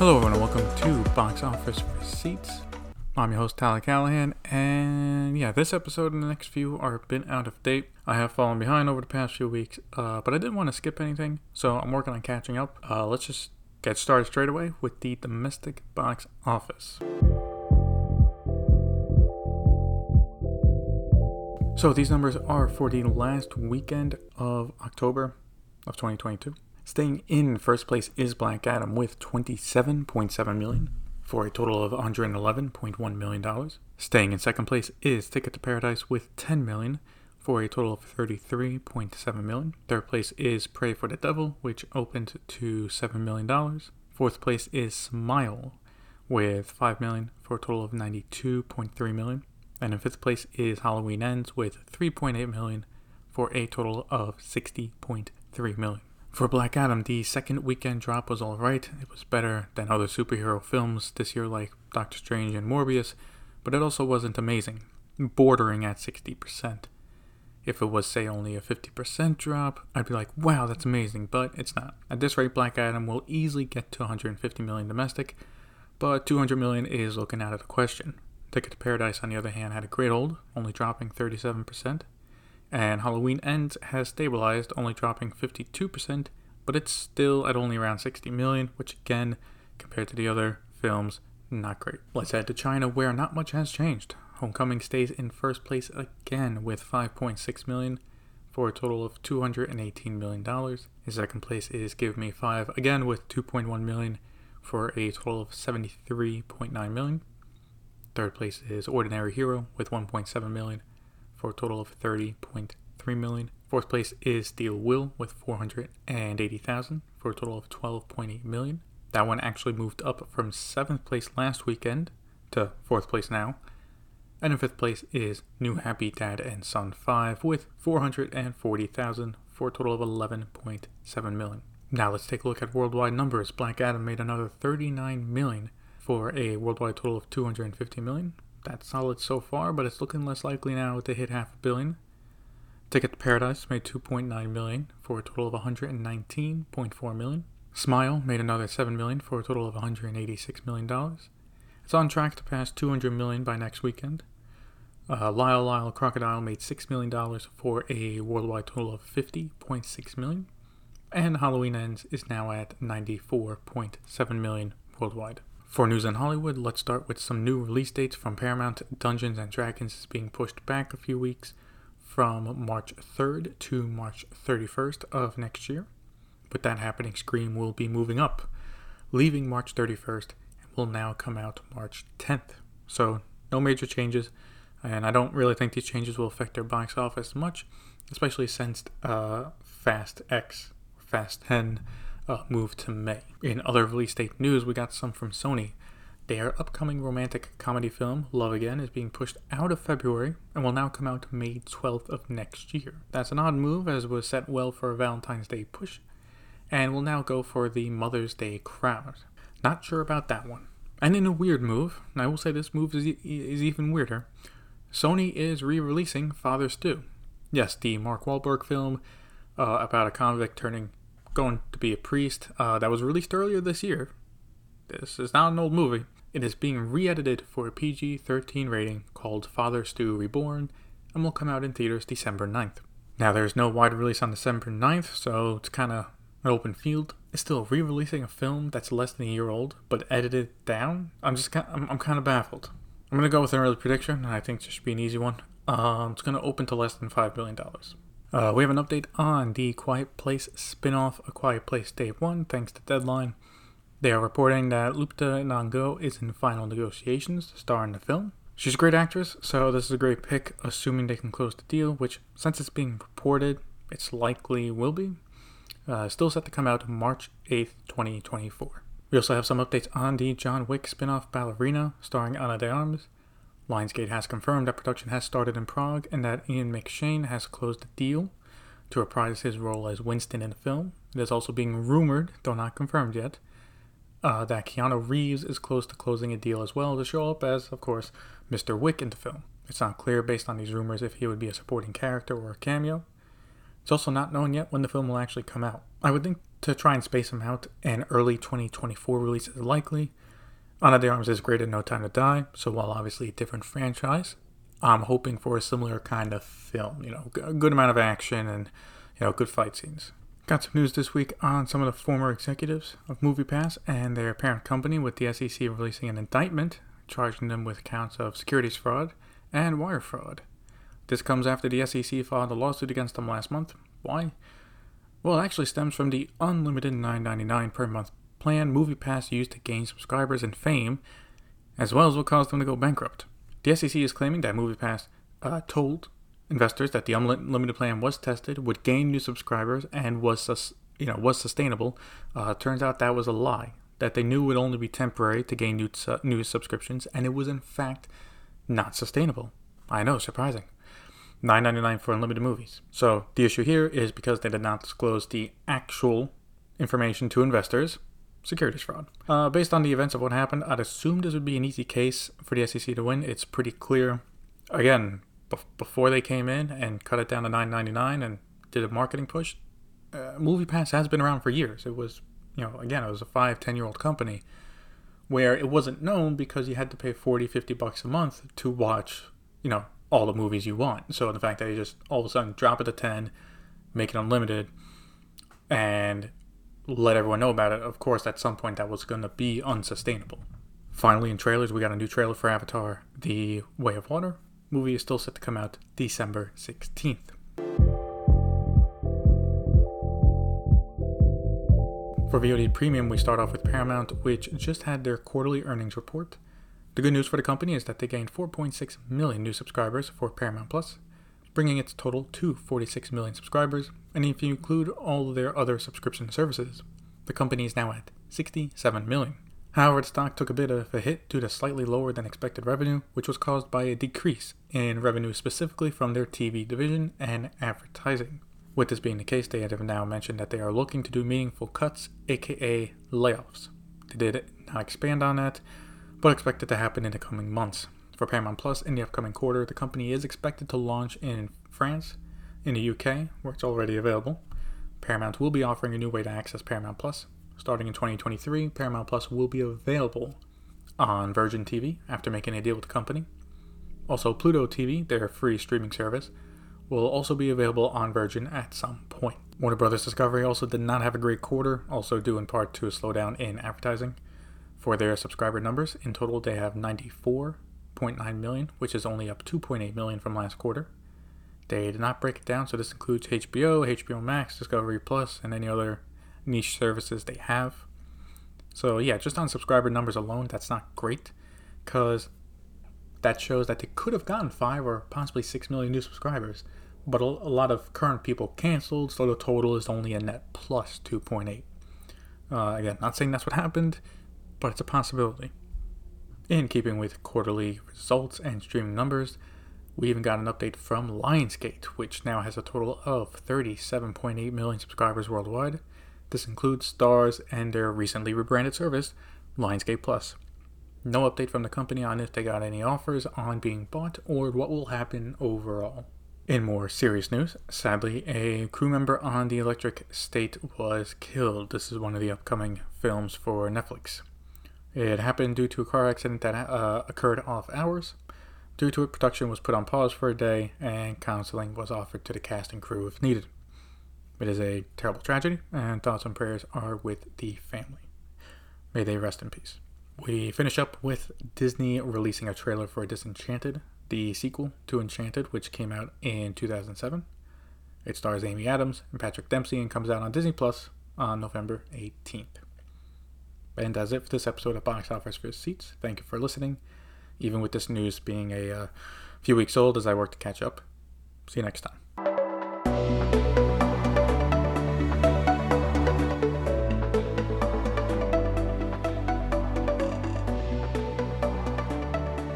Hello, everyone, and welcome to Box Office Receipts. I'm your host, Tyler Callahan, and yeah, this episode and the next few are a bit out of date. I have fallen behind over the past few weeks, uh, but I didn't want to skip anything, so I'm working on catching up. Uh, let's just get started straight away with the domestic box office. So these numbers are for the last weekend of October of 2022. Staying in first place is Black Adam with 27.7 million for a total of 111.1 million dollars. Staying in second place is Ticket to Paradise with 10 million for a total of 33.7 million. Third place is Prey for the Devil, which opened to 7 million dollars. Fourth place is Smile with 5 million for a total of 92.3 million. And in fifth place is Halloween Ends with 3.8 million for a total of 60.3 million. For Black Adam, the second weekend drop was alright. It was better than other superhero films this year, like Doctor Strange and Morbius, but it also wasn't amazing, bordering at 60%. If it was, say, only a 50% drop, I'd be like, wow, that's amazing, but it's not. At this rate, Black Adam will easily get to 150 million domestic, but 200 million is looking out of the question. Ticket to Paradise, on the other hand, had a great hold, only dropping 37% and Halloween Ends has stabilized, only dropping 52%, but it's still at only around 60 million, which again, compared to the other films, not great. Let's head to China, where not much has changed. Homecoming stays in first place again with 5.6 million for a total of 218 million dollars. In second place is Give Me Five, again with 2.1 million for a total of 73.9 million. Third place is Ordinary Hero with 1.7 million for a total of 30.3 million. Fourth place is Steel Will with 480,000 for a total of 12.8 million. That one actually moved up from seventh place last weekend to fourth place now. And in fifth place is New Happy Dad and Son 5 with 440,000 for a total of 11.7 million. Now let's take a look at worldwide numbers. Black Adam made another 39 million for a worldwide total of 250 million that's solid so far, but it's looking less likely now to hit half a billion. Ticket to Paradise made 2.9 million for a total of 119.4 million. Smile made another 7 million for a total of 186 million dollars. It's on track to pass 200 million by next weekend. Uh, Lyle Lyle Crocodile made $6 million for a worldwide total of 50.6 million. And Halloween Ends is now at 94.7 million worldwide. For news in Hollywood, let's start with some new release dates from Paramount. Dungeons and Dragons is being pushed back a few weeks from March 3rd to March 31st of next year. With that happening, Scream will be moving up, leaving March 31st and will now come out March 10th. So, no major changes, and I don't really think these changes will affect their box office much, especially since uh, Fast X, Fast 10 uh, to May. In other release date news, we got some from Sony. Their upcoming romantic comedy film, Love Again, is being pushed out of February and will now come out May 12th of next year. That's an odd move as it was set well for a Valentine's Day push, and will now go for the Mother's Day crowd. Not sure about that one. And in a weird move, I will say this move is, is even weirder, Sony is re releasing Father Stu. Yes, the Mark Wahlberg film uh, about a convict turning going to be a priest uh, that was released earlier this year. This is not an old movie. It is being re edited for a PG 13 rating called Father Stu Reborn and will come out in theaters December 9th. Now, there's no wide release on December 9th, so it's kind of an open field. It's still re releasing a film that's less than a year old, but edited down? I'm just kind I'm, I'm kind of baffled. I'm going to go with an early prediction, and I think this should be an easy one. Um, it's going to open to less than $5 billion. Uh, we have an update on the Quiet Place spin off, A Quiet Place Day 1, thanks to Deadline. They are reporting that Lupita Nyong'o is in final negotiations to star in the film. She's a great actress, so this is a great pick, assuming they can close the deal, which, since it's being reported, it's likely will be. Uh, still set to come out March 8th, 2024. We also have some updates on the John Wick spin off Ballerina, starring Ana de Armas. Lionsgate has confirmed that production has started in Prague and that Ian McShane has closed a deal to reprise his role as Winston in the film. It is also being rumored, though not confirmed yet, uh, that Keanu Reeves is close to closing a deal as well to show up as, of course, Mr. Wick in the film. It's not clear based on these rumors if he would be a supporting character or a cameo. It's also not known yet when the film will actually come out. I would think to try and space them out, an early 2024 release is likely. Ana de Armas is great at No Time to Die, so while obviously a different franchise, I'm hoping for a similar kind of film. You know, a good amount of action and you know good fight scenes. Got some news this week on some of the former executives of MoviePass and their parent company, with the SEC releasing an indictment charging them with counts of securities fraud and wire fraud. This comes after the SEC filed a lawsuit against them last month. Why? Well, it actually stems from the unlimited $9.99 per month plan MoviePass used to gain subscribers and fame, as well as what caused them to go bankrupt. The SEC is claiming that MoviePass uh, told investors that the unlimited plan was tested, would gain new subscribers, and was sus- you know was sustainable. Uh, turns out that was a lie. That they knew would only be temporary to gain new su- new subscriptions, and it was in fact not sustainable. I know, surprising. $9.99 for unlimited movies. So the issue here is because they did not disclose the actual information to investors, securities fraud. Uh, based on the events of what happened, I'd assume this would be an easy case for the SEC to win. It's pretty clear. Again, before they came in and cut it down to 9.99 and did a marketing push, uh, MoviePass has been around for years. It was, you know, again, it was a five, ten year old company where it wasn't known because you had to pay 40, 50 bucks a month to watch, you know, all the movies you want. So the fact that you just all of a sudden drop it to 10, make it unlimited, and let everyone know about it, of course, at some point that was going to be unsustainable. Finally, in trailers, we got a new trailer for Avatar The Way of Water. Movie is still set to come out December 16th. For VOD Premium, we start off with Paramount, which just had their quarterly earnings report. The good news for the company is that they gained 4.6 million new subscribers for Paramount Plus, bringing its total to 46 million subscribers, and if you include all their other subscription services, the company is now at 67 million. However, the stock took a bit of a hit due to slightly lower than expected revenue, which was caused by a decrease in revenue specifically from their TV division and advertising. With this being the case, they have now mentioned that they are looking to do meaningful cuts, aka layoffs. They did not expand on that, but expect it to happen in the coming months. For Paramount Plus, in the upcoming quarter, the company is expected to launch in France, in the UK, where it's already available. Paramount will be offering a new way to access Paramount Plus, Starting in 2023, Paramount Plus will be available on Virgin TV after making a deal with the company. Also, Pluto TV, their free streaming service, will also be available on Virgin at some point. Warner Brothers Discovery also did not have a great quarter, also due in part to a slowdown in advertising. For their subscriber numbers, in total they have 94.9 million, which is only up 2.8 million from last quarter. They did not break it down, so this includes HBO, HBO Max, Discovery Plus, and any other niche services they have. So yeah, just on subscriber numbers alone, that's not great because that shows that they could have gotten five or possibly six million new subscribers, but a, lot of current people canceled, so the total is only a net plus 2.8. Uh, again, not saying that's what happened, but it's a possibility. In keeping with quarterly results and streaming numbers, we even got an update from Lionsgate, which now has a total of 37.8 million subscribers worldwide this includes Starz and their recently rebranded service, Lionsgate Plus. No update from the company on if they got any offers on being bought or what will happen overall. In more serious news, sadly, a crew member on the Electric State was killed. This is one of the upcoming films for Netflix. It happened due to a car accident that uh, occurred off hours. Due to it, production was put on pause for a day and counseling was offered to the cast and crew if needed. It is a terrible tragedy, and thoughts and prayers are with the family. May they rest in peace. We finish up with Disney releasing a trailer for Disenchanted, the sequel to Enchanted, which came out in 2007. It stars Amy Adams and Patrick Dempsey and comes out on Disney Plus on November 18th. And that's it for this episode of Box Office Receipts. Thank you for listening. Even with this news being a uh, few weeks old as I work to catch up. See you next time.